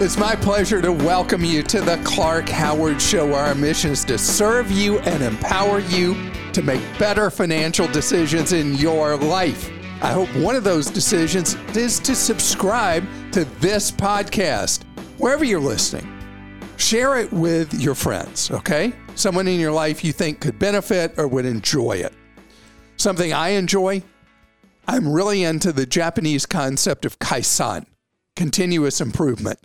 It's my pleasure to welcome you to the Clark Howard Show. Our mission is to serve you and empower you to make better financial decisions in your life. I hope one of those decisions is to subscribe to this podcast, wherever you're listening. Share it with your friends, okay? Someone in your life you think could benefit or would enjoy it. Something I enjoy, I'm really into the Japanese concept of kaizen, continuous improvement.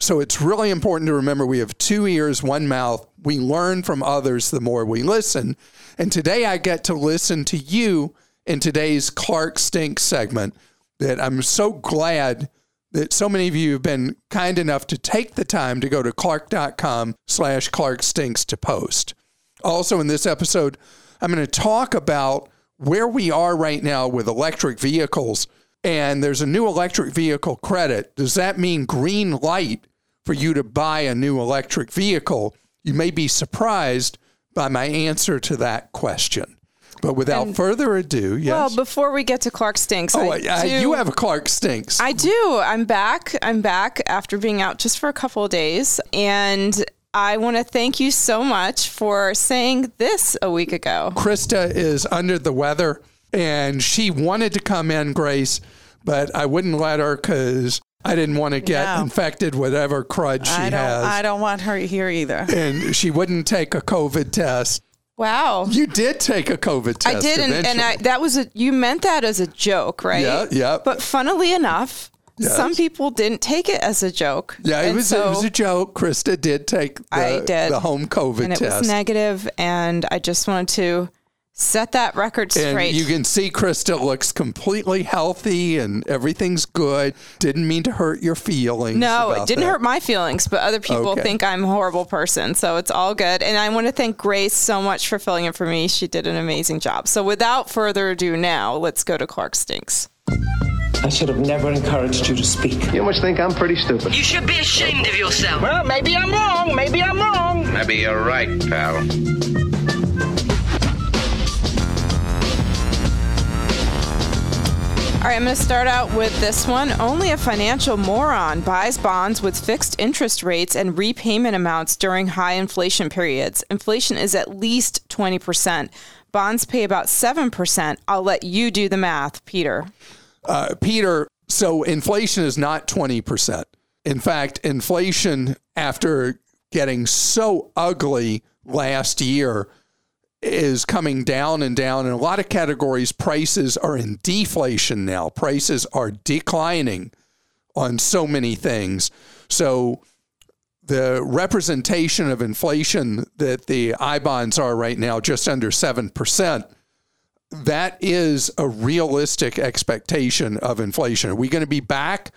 So it's really important to remember we have two ears, one mouth. We learn from others the more we listen. And today I get to listen to you in today's Clark Stinks segment that I'm so glad that so many of you have been kind enough to take the time to go to clark.com slash clark stinks to post. Also in this episode, I'm going to talk about where we are right now with electric vehicles. And there's a new electric vehicle credit. Does that mean green light for you to buy a new electric vehicle? You may be surprised by my answer to that question. But without And- further ado, yes. Well, before we get to Clark Stinks, oh, I uh, do, you have a Clark Stinks. I do. I'm back. I'm back after being out just for a couple of days. And I want to thank you so much for saying this a week ago. Christa is under the weather and she wanted to come in, Grace, but I wouldn't let her because I didn't want to get No. infected, whatever crud she I has. I don't want her here either. and she wouldn't take a COVID test. Wow. You did take a COVID test. I did, and, and I, that was a you meant that as a joke, right? Yeah, yeah. But funnily enough, Yes. some people didn't take it as a joke. yeah, it was, it was a joke. Christa did take the, I did. the home COVID test. and it test. was negative, and I just wanted to set that record and straight. you can see Christa looks completely healthy and everything's good. Didn't mean to hurt your feelings. No, it didn't that. hurt my feelings, but other people Okay. think I'm a horrible person. So it's all good. And I want to thank Grace so much for filling in for me. She did an amazing job. So without further ado, now let's go to Clark Stinks. I should have never encouraged you to speak. You must think I'm pretty stupid. You should be ashamed of yourself. Well, maybe I'm wrong. Maybe I'm wrong. Maybe you're right, pal. All right, I'm going to start out with this one. Only a financial moron buys bonds with fixed interest rates and repayment amounts during high inflation periods. Inflation is at least 20%. Bonds pay about 7%. I'll let you do the math, Peter. Uh, Peter, so inflation is not 20%. In fact, inflation, after getting so ugly last year, is coming down and down. In a lot of categories, prices are in deflation now. Prices are declining on so many things. So the representation of inflation that the I bonds are right now, just under 7%, that is a realistic expectation of inflation. Are we going to be back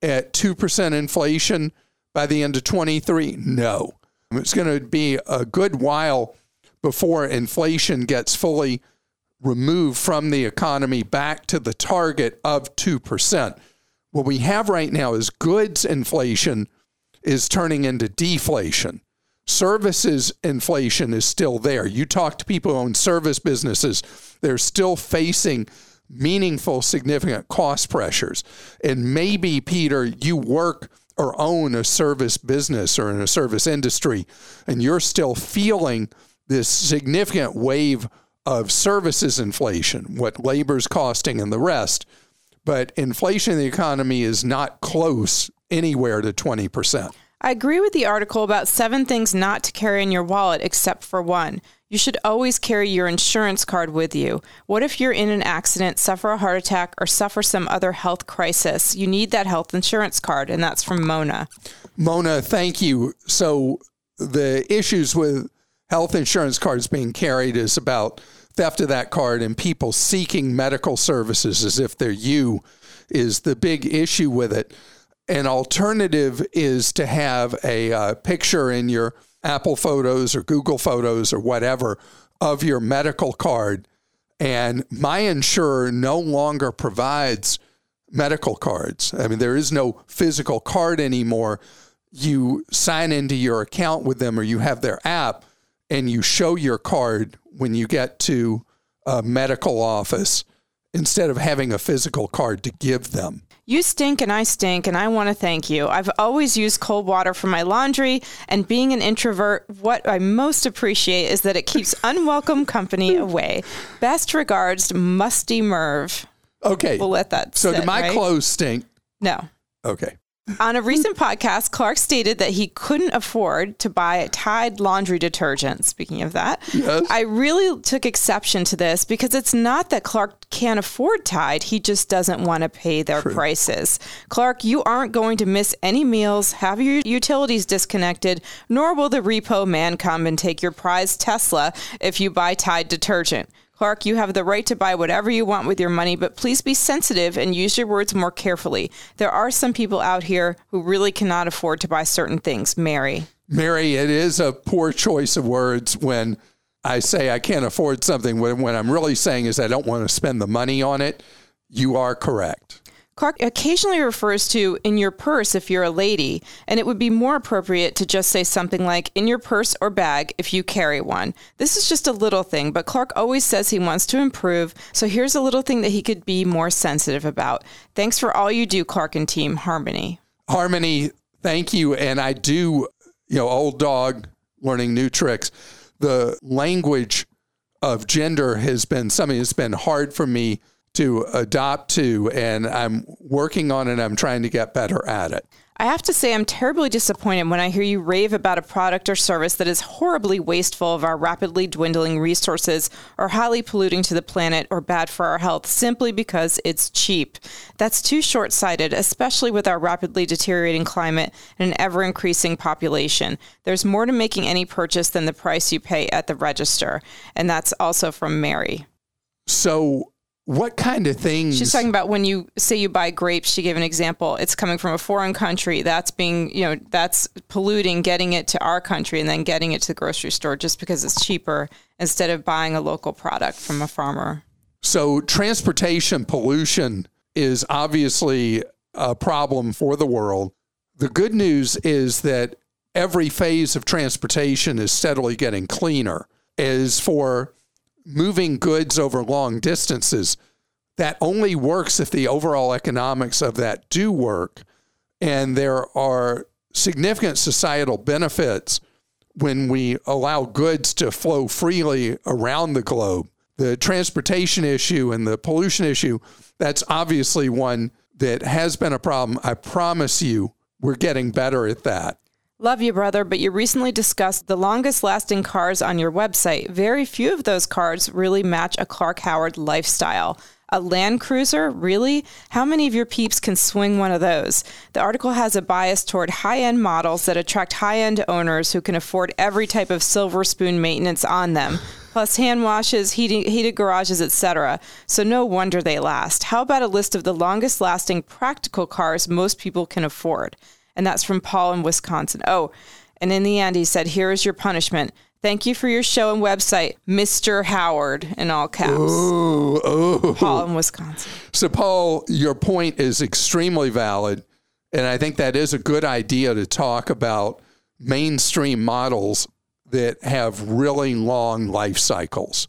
at 2% inflation by the end of 23? No. It's going to be a good while before inflation gets fully removed from the economy back to the target of 2%. What we have right now is goods inflation is turning into deflation. Services inflation is still there. You talk to people who own service businesses, they're still facing meaningful, significant cost pressures. And maybe, Peter, you work or own a service business or in a service industry, and you're still feeling this significant wave of services inflation, what labor's costing and the rest. But inflation in the economy is not close anywhere to 20%. I agree with the article about seven things not to carry in your wallet except for one. You should always carry your insurance card with you. What if you're in an accident, suffer a heart attack, or suffer some other health crisis? You need that health insurance card, and that's from Mona. Mona, thank you. So the issues with health insurance cards being carried is about theft of that card and people seeking medical services as if they're you is the big issue with it. An alternative is to have a uh, picture in your Apple Photos or Google Photos or whatever of your medical card. And my insurer no longer provides medical cards. I mean, there is no physical card anymore. You sign into your account with them or you have their app and you show your card when you get to a medical office instead of having a physical card to give them. You stink and I stink, and I want to thank you. I've always used cold water for my laundry, and being an introvert, what I most appreciate is that it keeps unwelcome company away. Best regards, Musty Merv. Okay. We'll let that so sit, do my right? clothes stink? No. Okay. On a recent podcast, Clark stated that he couldn't afford to buy Tide laundry detergent. Speaking of that, Yes. I really took exception to this because it's not that Clark can't afford Tide, he just doesn't want to pay their prices. Clark, you aren't going to miss any meals, have your utilities disconnected, nor will the repo man come and take your prized Tesla if you buy Tide detergent. Clark, you have the right to buy whatever you want with your money, but please be sensitive and use your words more carefully. There are some people out here who really cannot afford to buy certain things. Mary. Mary, it is a poor choice of words when I say I can't afford something. When, when I'm really saying is I don't want to spend the money on it. You are correct. Clark occasionally refers to in your purse if you're a lady, and it would be more appropriate to just say something like in your purse or bag if you carry one. This is just a little thing, but Clark always says he wants to improve, so here's a little thing that he could be more sensitive about. Thanks for all you do, Clark and team. Harmony. Harmony, thank you. And I do, you know, old dog learning new tricks. The language of gender has been something that's been hard for me to adopt to, and I'm working on it. I'm trying to get better at it. I have to say, I'm terribly disappointed when I hear you rave about a product or service that is horribly wasteful of our rapidly dwindling resources, or highly polluting to the planet, or bad for our health simply because it's cheap. That's too short sighted, especially with our rapidly deteriorating climate and an ever increasing population. There's more to making any purchase than the price you pay at the register. And that's also from Mary. So, what kind of things? She's talking about when you say you buy grapes. She gave an example. It's coming from a foreign country. That's being, you know, that's polluting, getting it to our country and then getting it to the grocery store just because it's cheaper instead of buying a local product from a farmer. So, transportation pollution is obviously a problem for the world. The good news is that every phase of transportation is steadily getting cleaner. As for moving goods over long distances, that only works if the overall economics of that do work. And there are significant societal benefits when we allow goods to flow freely around the globe. The transportation issue and the pollution issue, that's obviously one that has been a problem. I promise you, we're getting better at that. Love you, brother, but you recently discussed the longest lasting cars on your website. Very few of those cars really match a Clark Howard lifestyle. A Land Cruiser? Really? How many of your peeps can swing one of those? The article has a bias toward high end models that attract high end owners who can afford every type of silver spoon maintenance on them, plus hand washes, heating, heated garages, etc. So no wonder they last. How about a list of the longest lasting practical cars most people can afford? And that's from Paul in Wisconsin. Oh, and in the end, he said, Here is your punishment. Thank you for your show and website, Mr. Howard, in all caps. Paul in Wisconsin. So, Paul, your point is extremely valid. And I think that is a good idea to talk about mainstream models that have really long life cycles.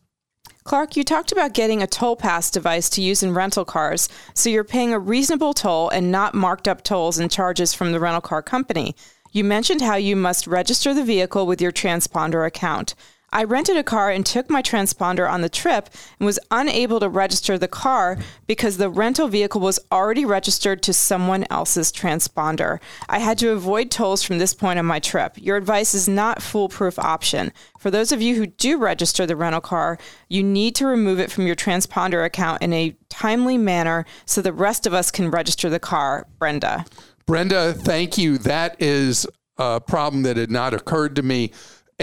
Clark, you talked about getting a toll pass device to use in rental cars, so you're paying a reasonable toll and not marked up tolls and charges from the rental car company. You mentioned how you must register the vehicle with your transponder account. I rented a car and took my transponder on the trip and was unable to register the car because the rental vehicle was already registered to someone else's transponder. I had to avoid tolls from this point on my trip. Your advice is not foolproof option. For those of you who do register the rental car, you need to remove it from your transponder account in a timely manner so the rest of us can register the car. Brenda. Brenda, thank you. That is a problem that had not occurred to me.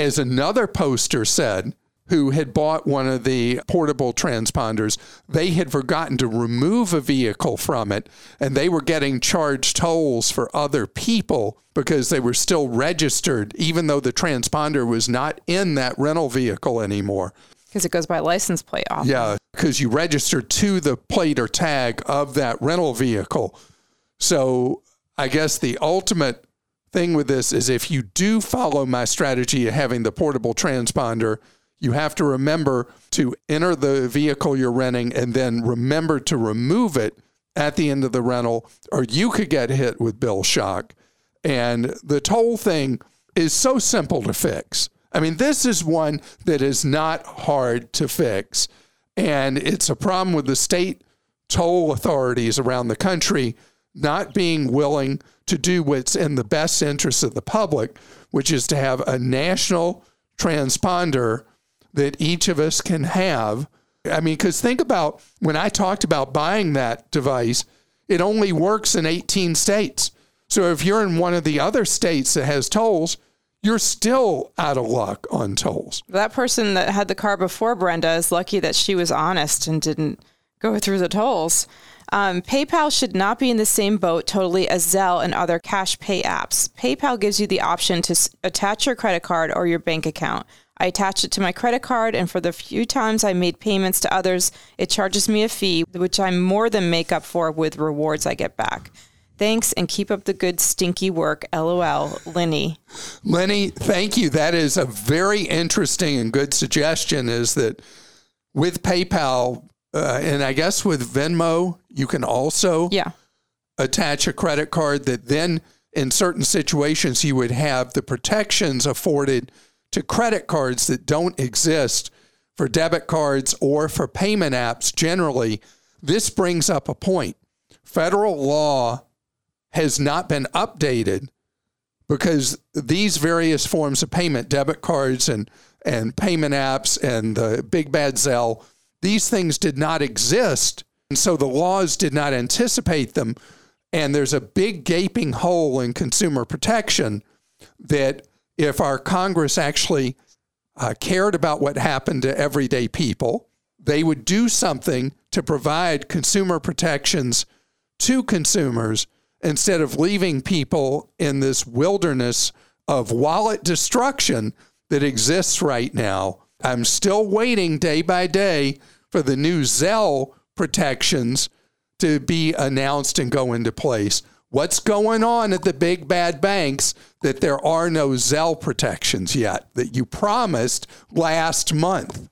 As another poster said, who had bought one of the portable transponders. They had forgotten to remove a vehicle from it, and they were getting charged tolls for other people because they were still registered, even though the transponder was not in that rental vehicle anymore. Because it goes by license plate off. Yeah, because you register to the plate or tag of that rental vehicle. So I guess the ultimate thing with this is if you do follow my strategy of having the portable transponder, you have to remember to enter the vehicle you're renting and then remember to remove it at the end of the rental, or you could get hit with bill shock. And the toll thing is so simple to fix. I mean, this is one that is not hard to fix. And it's a problem with the state toll authorities around the country not being willing to do what's in the best interest of the public, which is to have a national transponder that each of us can have. I mean, because think about when I talked about buying that device, it only works in 18 states. So if you're in one of the other states that has tolls, you're still out of luck on tolls. That person that had the car before Brenda is lucky that she was honest and didn't go through the tolls. Um, PayPal should not be in the same boat totally as Zelle and other cash pay apps. PayPal gives you the option to s- attach your credit card or your bank account. I attached it to my credit card, and for the few times I made payments to others, it charges me a fee, which I more than make up for with rewards I get back. Thanks and keep up the good stinky work. LOL, Lenny. Lenny, thank you. That is a very interesting and good suggestion. Is that with PayPal uh, and I guess with Venmo, you can also Yeah. attach a credit card that then, in certain situations, you would have the protections afforded to credit cards that don't exist for debit cards or for payment apps generally. This brings up a point. Federal law has not been updated because these various forms of payment, debit cards and, and payment apps and the big bad Zelle, these things did not exist. And so the laws did not anticipate them. And there's a big gaping hole in consumer protection that if our Congress actually uh, cared about what happened to everyday people, they would do something to provide consumer protections to consumers instead of leaving people in this wilderness of wallet destruction that exists right now. I'm still waiting day by day for the new Zelle protections to be announced and go into place. What's going on at the big bad banks that there are no Zelle protections yet that you promised last month?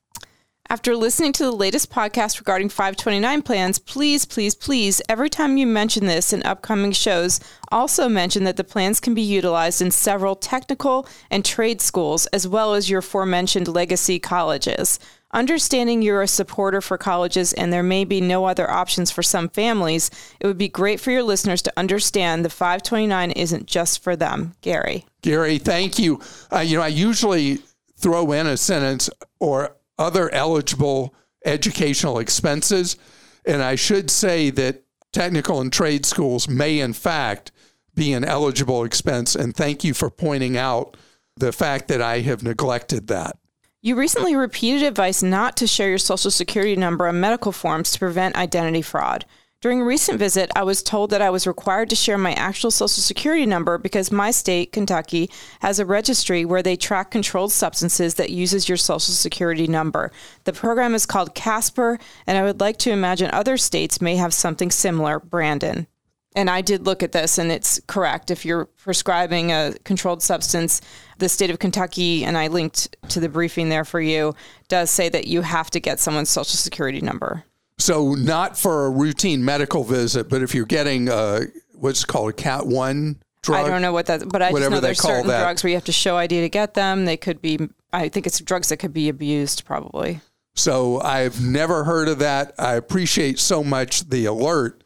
After listening to the latest podcast regarding 529 plans, please, please, please, every time you mention this in upcoming shows, also mention that the plans can be utilized in several technical and trade schools, as well as your aforementioned legacy colleges. Understanding you're a supporter for colleges and there may be no other options for some families, it would be great for your listeners to understand the 529 isn't just for them. Gary. Gary, thank you. Uh, you know, I usually throw in a sentence or other eligible educational expenses. And I should say that technical and trade schools may, in fact, be an eligible expense. And thank you for pointing out the fact that I have neglected that. You recently repeated advice not to share your social security number on medical forms to prevent identity fraud. During a recent visit, I was told that I was required to share my actual social security number because my state, Kentucky, has a registry where they track controlled substances that uses your social security number. The program is called KASPER, and I would like to imagine other states may have something similar. Brandon. And I did look at this, and it's correct. If you're prescribing a controlled substance, the state of Kentucky, and I linked to the briefing there for you, does say that you have to get someone's social security number. So, not for a routine medical visit, but if you're getting uh, what's called a Cat 1 drug. I don't know what that, but I just know there's certain that. drugs where you have to show ID to get them. They could be, I think it's drugs that could be abused, probably. So I've never heard of that. I appreciate so much the alert.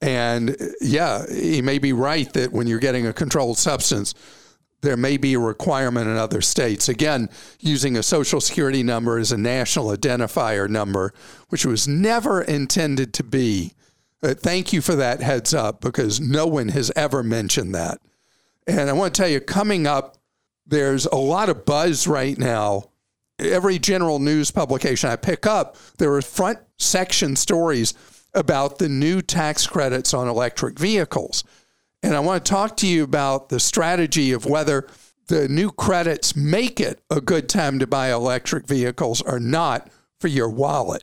And yeah, he may be right that when you're getting a controlled substance, there may be a requirement in other states. Again, using a social security number as a national identifier number, which was never intended to be. Uh, thank you for that heads up because no one has ever mentioned that. And I want to tell you, coming up, there's a lot of buzz right now every general news publication I pick up, there are front section stories about the new tax credits on electric vehicles. And I want to talk to you about the strategy of whether the new credits make it a good time to buy electric vehicles or not for your wallet.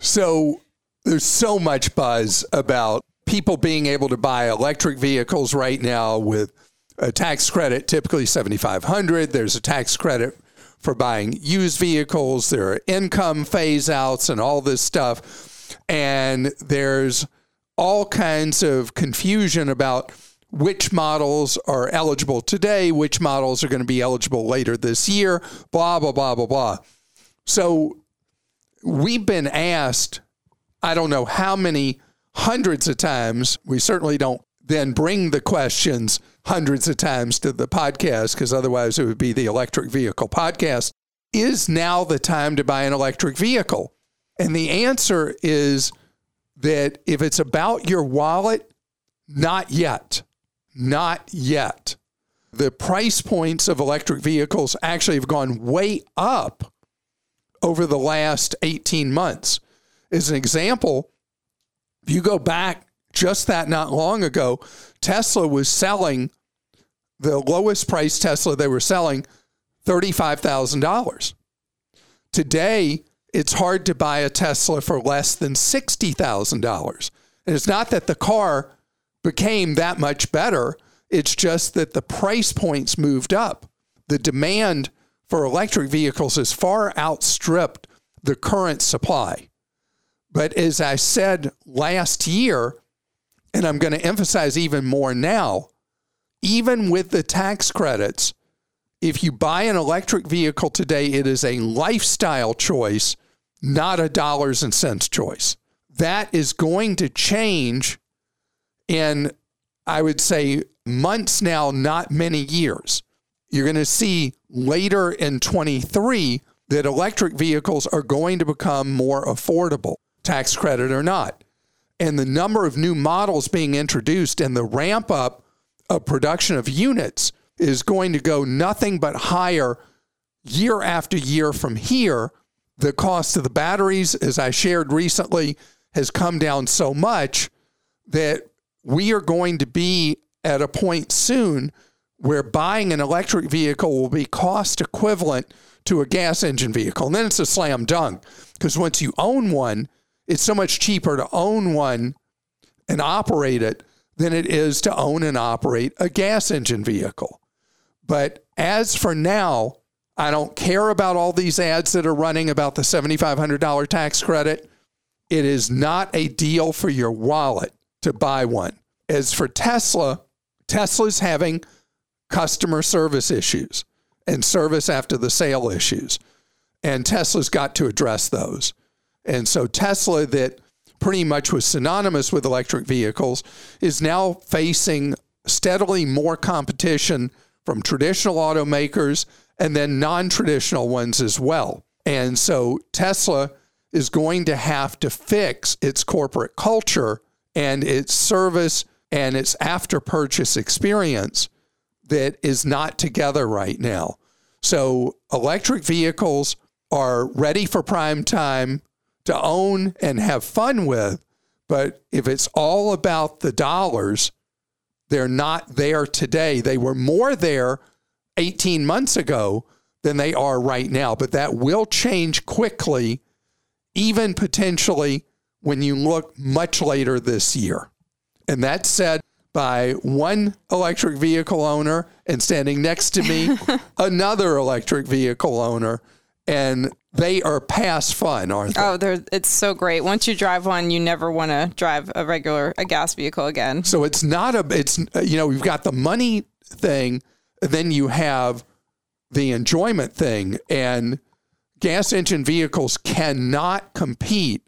So there's so much buzz about people being able to buy electric vehicles right now with a tax credit, typically 7500 There's a tax credit for buying used vehicles. There are income phase outs and all this stuff. And there's all kinds of confusion about which models are eligible today, which models are going to be eligible later this year, blah, blah, blah, blah, blah. So we've been asked, I don't know how many hundreds of times. We certainly don't then bring the questions hundreds of times to the podcast because otherwise it would be the electric vehicle podcast. Is now the time to buy an electric vehicle? And the answer is that if it's about your wallet, not yet. Not yet. The price points of electric vehicles actually have gone way up over the last 18 months. As an example, if you go back just that not long ago, Tesla was selling the lowest price Tesla they were selling $35,000. Today, it's hard to buy a Tesla for less than $60,000. And it's not that the car became that much better, it's just that the price points moved up. The demand for electric vehicles has far outstripped the current supply. But as I said last year, and I'm going to emphasize even more now, even with the tax credits, if you buy an electric vehicle today, it is a lifestyle choice, not a dollars and cents choice. That is going to change in, I would say, months now, not many years you're going to see later in 23 that electric vehicles are going to become more affordable, tax credit or not. And the number of new models being introduced and the ramp up of production of units is going to go nothing but higher year after year from here. The cost of the batteries, as I shared recently, has come down so much that we are going to be at a point soon where buying an electric vehicle will be cost equivalent to a gas engine vehicle. And then it's a slam dunk because once you own one, it's so much cheaper to own one and operate it than it is to own and operate a gas engine vehicle. But as for now, I don't care about all these ads that are running about the $7,500 tax credit. It is not a deal for your wallet to buy one. As for Tesla, Tesla's having customer service issues and service after the sale issues. And Tesla's got to address those. And so Tesla, that pretty much was synonymous with electric vehicles, is now facing steadily more competition from traditional automakers and then non traditional ones as well. And so Tesla is going to have to fix its corporate culture and its service and its after purchase experience that is not together right now. So electric vehicles are ready for prime time to own and have fun with. But if it's all about the dollars, they're not there today. They were more there 18 months ago than they are right now. But that will change quickly, even potentially when you look much later this year. And that said, by one electric vehicle owner and standing next to me, another electric vehicle owner. And they are past fun, aren't they? Oh, they're, it's so great. Once you drive one, you never want to drive a regular a gas vehicle again. So it's not a, it's, you know, we've got the money thing, then you have the enjoyment thing. And gas engine vehicles cannot compete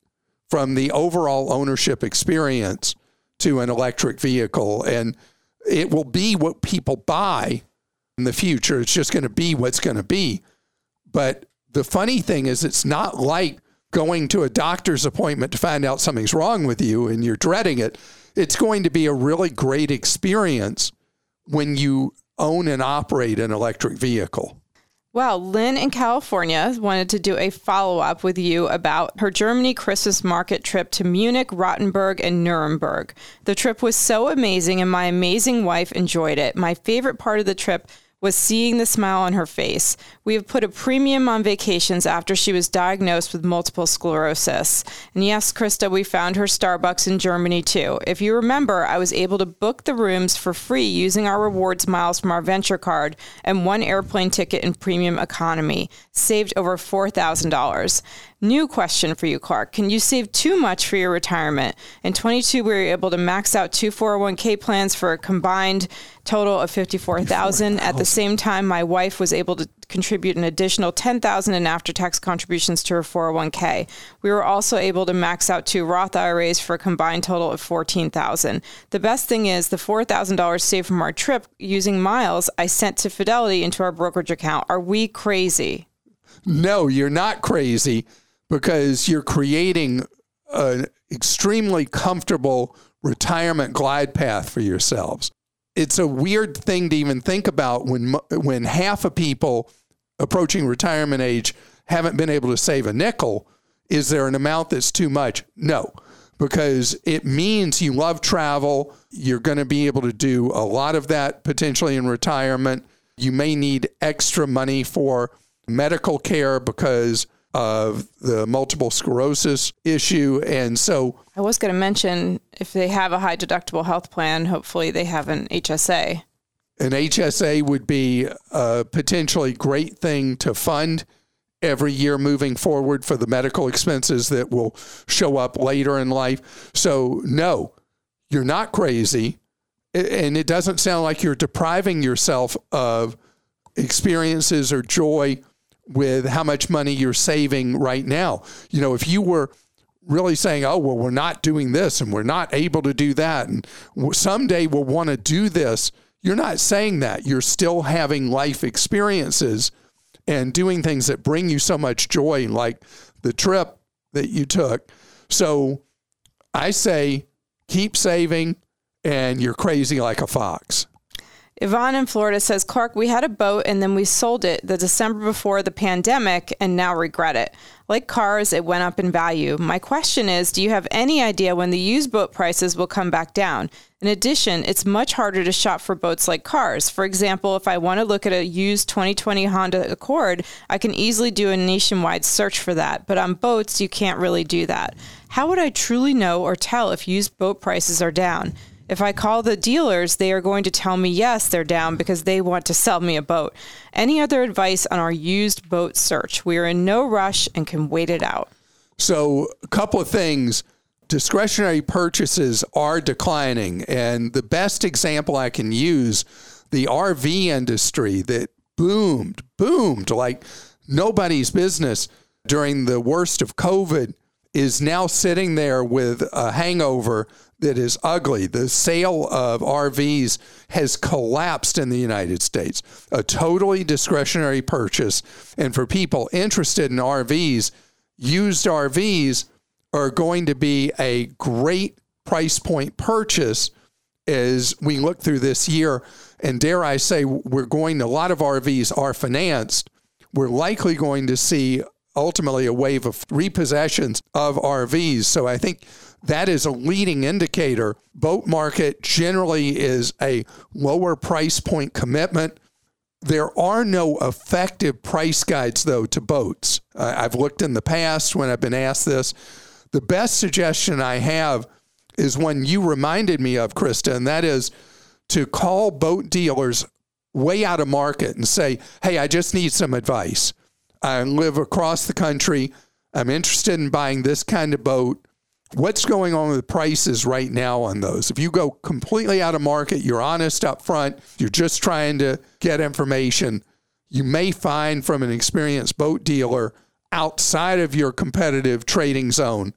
from the overall ownership experience to an electric vehicle. And it will be what people buy in the future. It's just going to be what's going to be. But the funny thing is, it's not like going to a doctor's appointment to find out something's wrong with you and you're dreading it. It's going to be a really great experience when you own and operate an electric vehicle. Well, Lynn in California wanted to do a follow up with you about her Germany Christmas market trip to Munich, Rothenburg, and Nuremberg. The trip was so amazing, and my amazing wife enjoyed it. My favorite part of the trip was seeing the smile on her face. We have put a premium on vacations after she was diagnosed with multiple sclerosis. And yes, Christa, we found her Starbucks in Germany too. If you remember, I was able to book the rooms for free using our rewards miles from our venture card and one airplane ticket in premium economy. Saved over $4,000. New question for you, Clark. Can you save too much for your retirement? In 22, we were able to max out two 401k plans for a combined total of 54,000. At the same time, my wife was able to contribute an additional 10,000 in after-tax contributions to her 401k. We were also able to max out two Roth IRAs for a combined total of 14,000. The best thing is the $4,000 saved from our trip using miles I sent to Fidelity into our brokerage account. Are we crazy? No, you're not crazy because you're creating an extremely comfortable retirement glide path for yourselves. It's a weird thing to even think about when when half of people approaching retirement age haven't been able to save a nickel. Is there an amount that's too much? No, because it means you love travel. You're going to be able to do a lot of that potentially in retirement. You may need extra money for medical care because of the multiple sclerosis issue. And so I was going to mention if they have a high deductible health plan, hopefully they have an HSA. An HSA would be a potentially great thing to fund every year moving forward for the medical expenses that will show up later in life. So, no, you're not crazy. And it doesn't sound like you're depriving yourself of experiences or joy with how much money you're saving right now. You know, if you were really saying, oh, well, we're not doing this and we're not able to do that, and someday we'll want to do this, you're not saying that. You're still having life experiences and doing things that bring you so much joy, like the trip that you took. So I say, keep saving, and you're crazy like a fox. Yvonne in Florida says, Clark, we had a boat and then we sold it the December before the pandemic and now regret it. Like cars, it went up in value. My question is Do you have any idea when the used boat prices will come back down? In addition, it's much harder to shop for boats like cars. For example, if I want to look at a used 2020 Honda Accord, I can easily do a nationwide search for that. But on boats, you can't really do that. How would I truly know or tell if used boat prices are down? If I call the dealers, they are going to tell me yes, they're down because they want to sell me a boat. Any other advice on our used boat search? We are in no rush and can wait it out. So, a couple of things. Discretionary purchases are declining. And the best example I can use the RV industry that boomed, boomed like nobody's business during the worst of COVID is now sitting there with a hangover that is ugly. The sale of RVs has collapsed in the United States, a totally discretionary purchase. And for people interested in RVs, used RVs are going to be a great price point purchase as we look through this year. And dare I say, we're going, a lot of RVs are financed. We're likely going to see ultimately a wave of repossessions of RVs. So I think that is a leading indicator. Boat market generally is a lower price point commitment. There are no effective price guides, though, to boats. Uh, I've looked in the past when I've been asked this. The best suggestion I have is one you reminded me of, Christa, and that is to call boat dealers way out of market and say, hey, I just need some advice. I live across the country. I'm interested in buying this kind of boat what's going on with the prices right now on those. If you go completely out of market, you're honest up front, you're just trying to get information, you may find from an experienced boat dealer outside of your competitive trading zone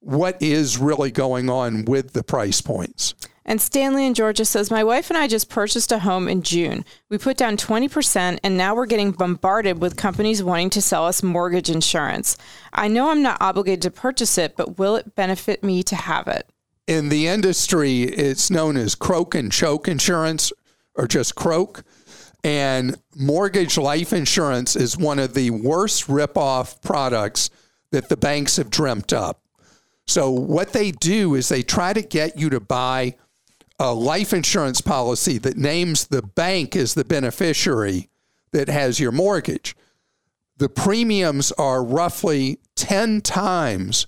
what is really going on with the price points. And Stanley in Georgia says, My wife and I just purchased a home in June. We put down 20%, and now we're getting bombarded with companies wanting to sell us mortgage insurance. I know I'm not obligated to purchase it, but will it benefit me to have it? In the industry, it's known as croak and choke insurance, or just croak. And mortgage life insurance is one of the worst ripoff products that the banks have dreamt up. So, what they do is they try to get you to buy a life insurance policy that names the bank as the beneficiary that has your mortgage. The premiums are roughly 10 times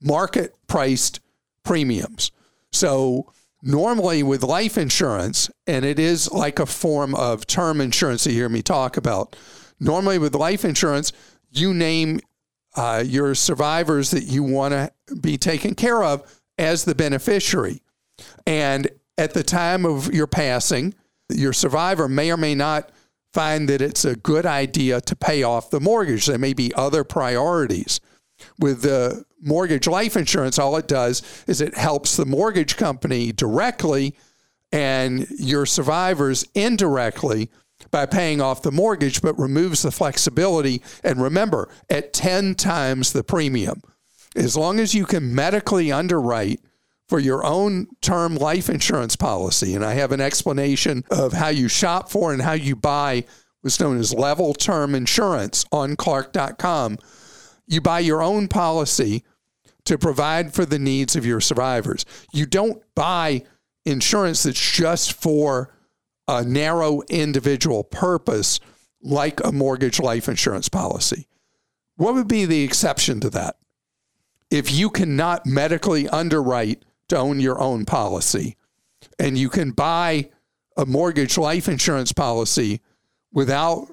market priced premiums. So, normally with life insurance, and it is like a form of term insurance you hear me talk about. Normally with life insurance, you name uh, your survivors that you want to be taken care of as the beneficiary. And at the time of your passing, your survivor may or may not find that it's a good idea to pay off the mortgage. There may be other priorities. With the mortgage life insurance, all it does is it helps the mortgage company directly and your survivors indirectly by paying off the mortgage, but removes the flexibility. And remember, at 10 times the premium, as long as you can medically underwrite for your own term life insurance policy, and I have an explanation of how you shop for and how you buy what's known as level term insurance on Clark.com you buy your own policy to provide for the needs of your survivors. You don't buy insurance that's just for a narrow individual purpose like a mortgage life insurance policy. What would be the exception to that? If you cannot medically underwrite own your own policy and you can buy a mortgage life insurance policy without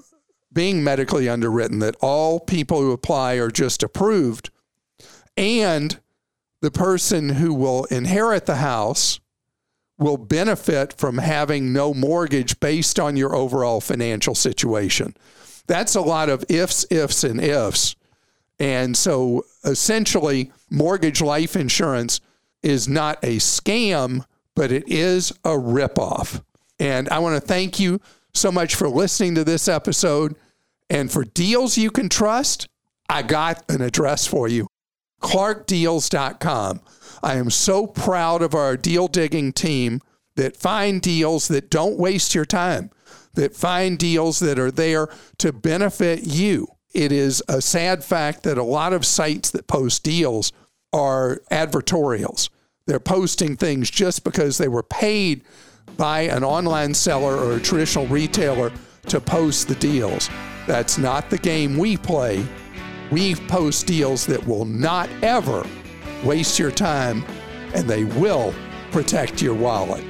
being medically underwritten, that all people who apply are just approved, and the person who will inherit the house will benefit from having no mortgage based on your overall financial situation. That's a lot of ifs, ifs, and ifs. And so essentially, mortgage life insurance is not a scam, but it is a ripoff. And I want to thank you so much for listening to this episode. And for deals you can trust, I got an address for you clarkdeals.com. I am so proud of our deal digging team that find deals that don't waste your time, that find deals that are there to benefit you. It is a sad fact that a lot of sites that post deals are advertorials. They're posting things just because they were paid by an online seller or a traditional retailer to post the deals. That's not the game we play. We post deals that will not ever waste your time and they will protect your wallet.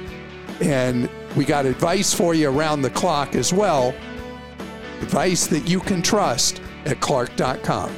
And we got advice for you around the clock as well. Advice that you can trust at clark.com.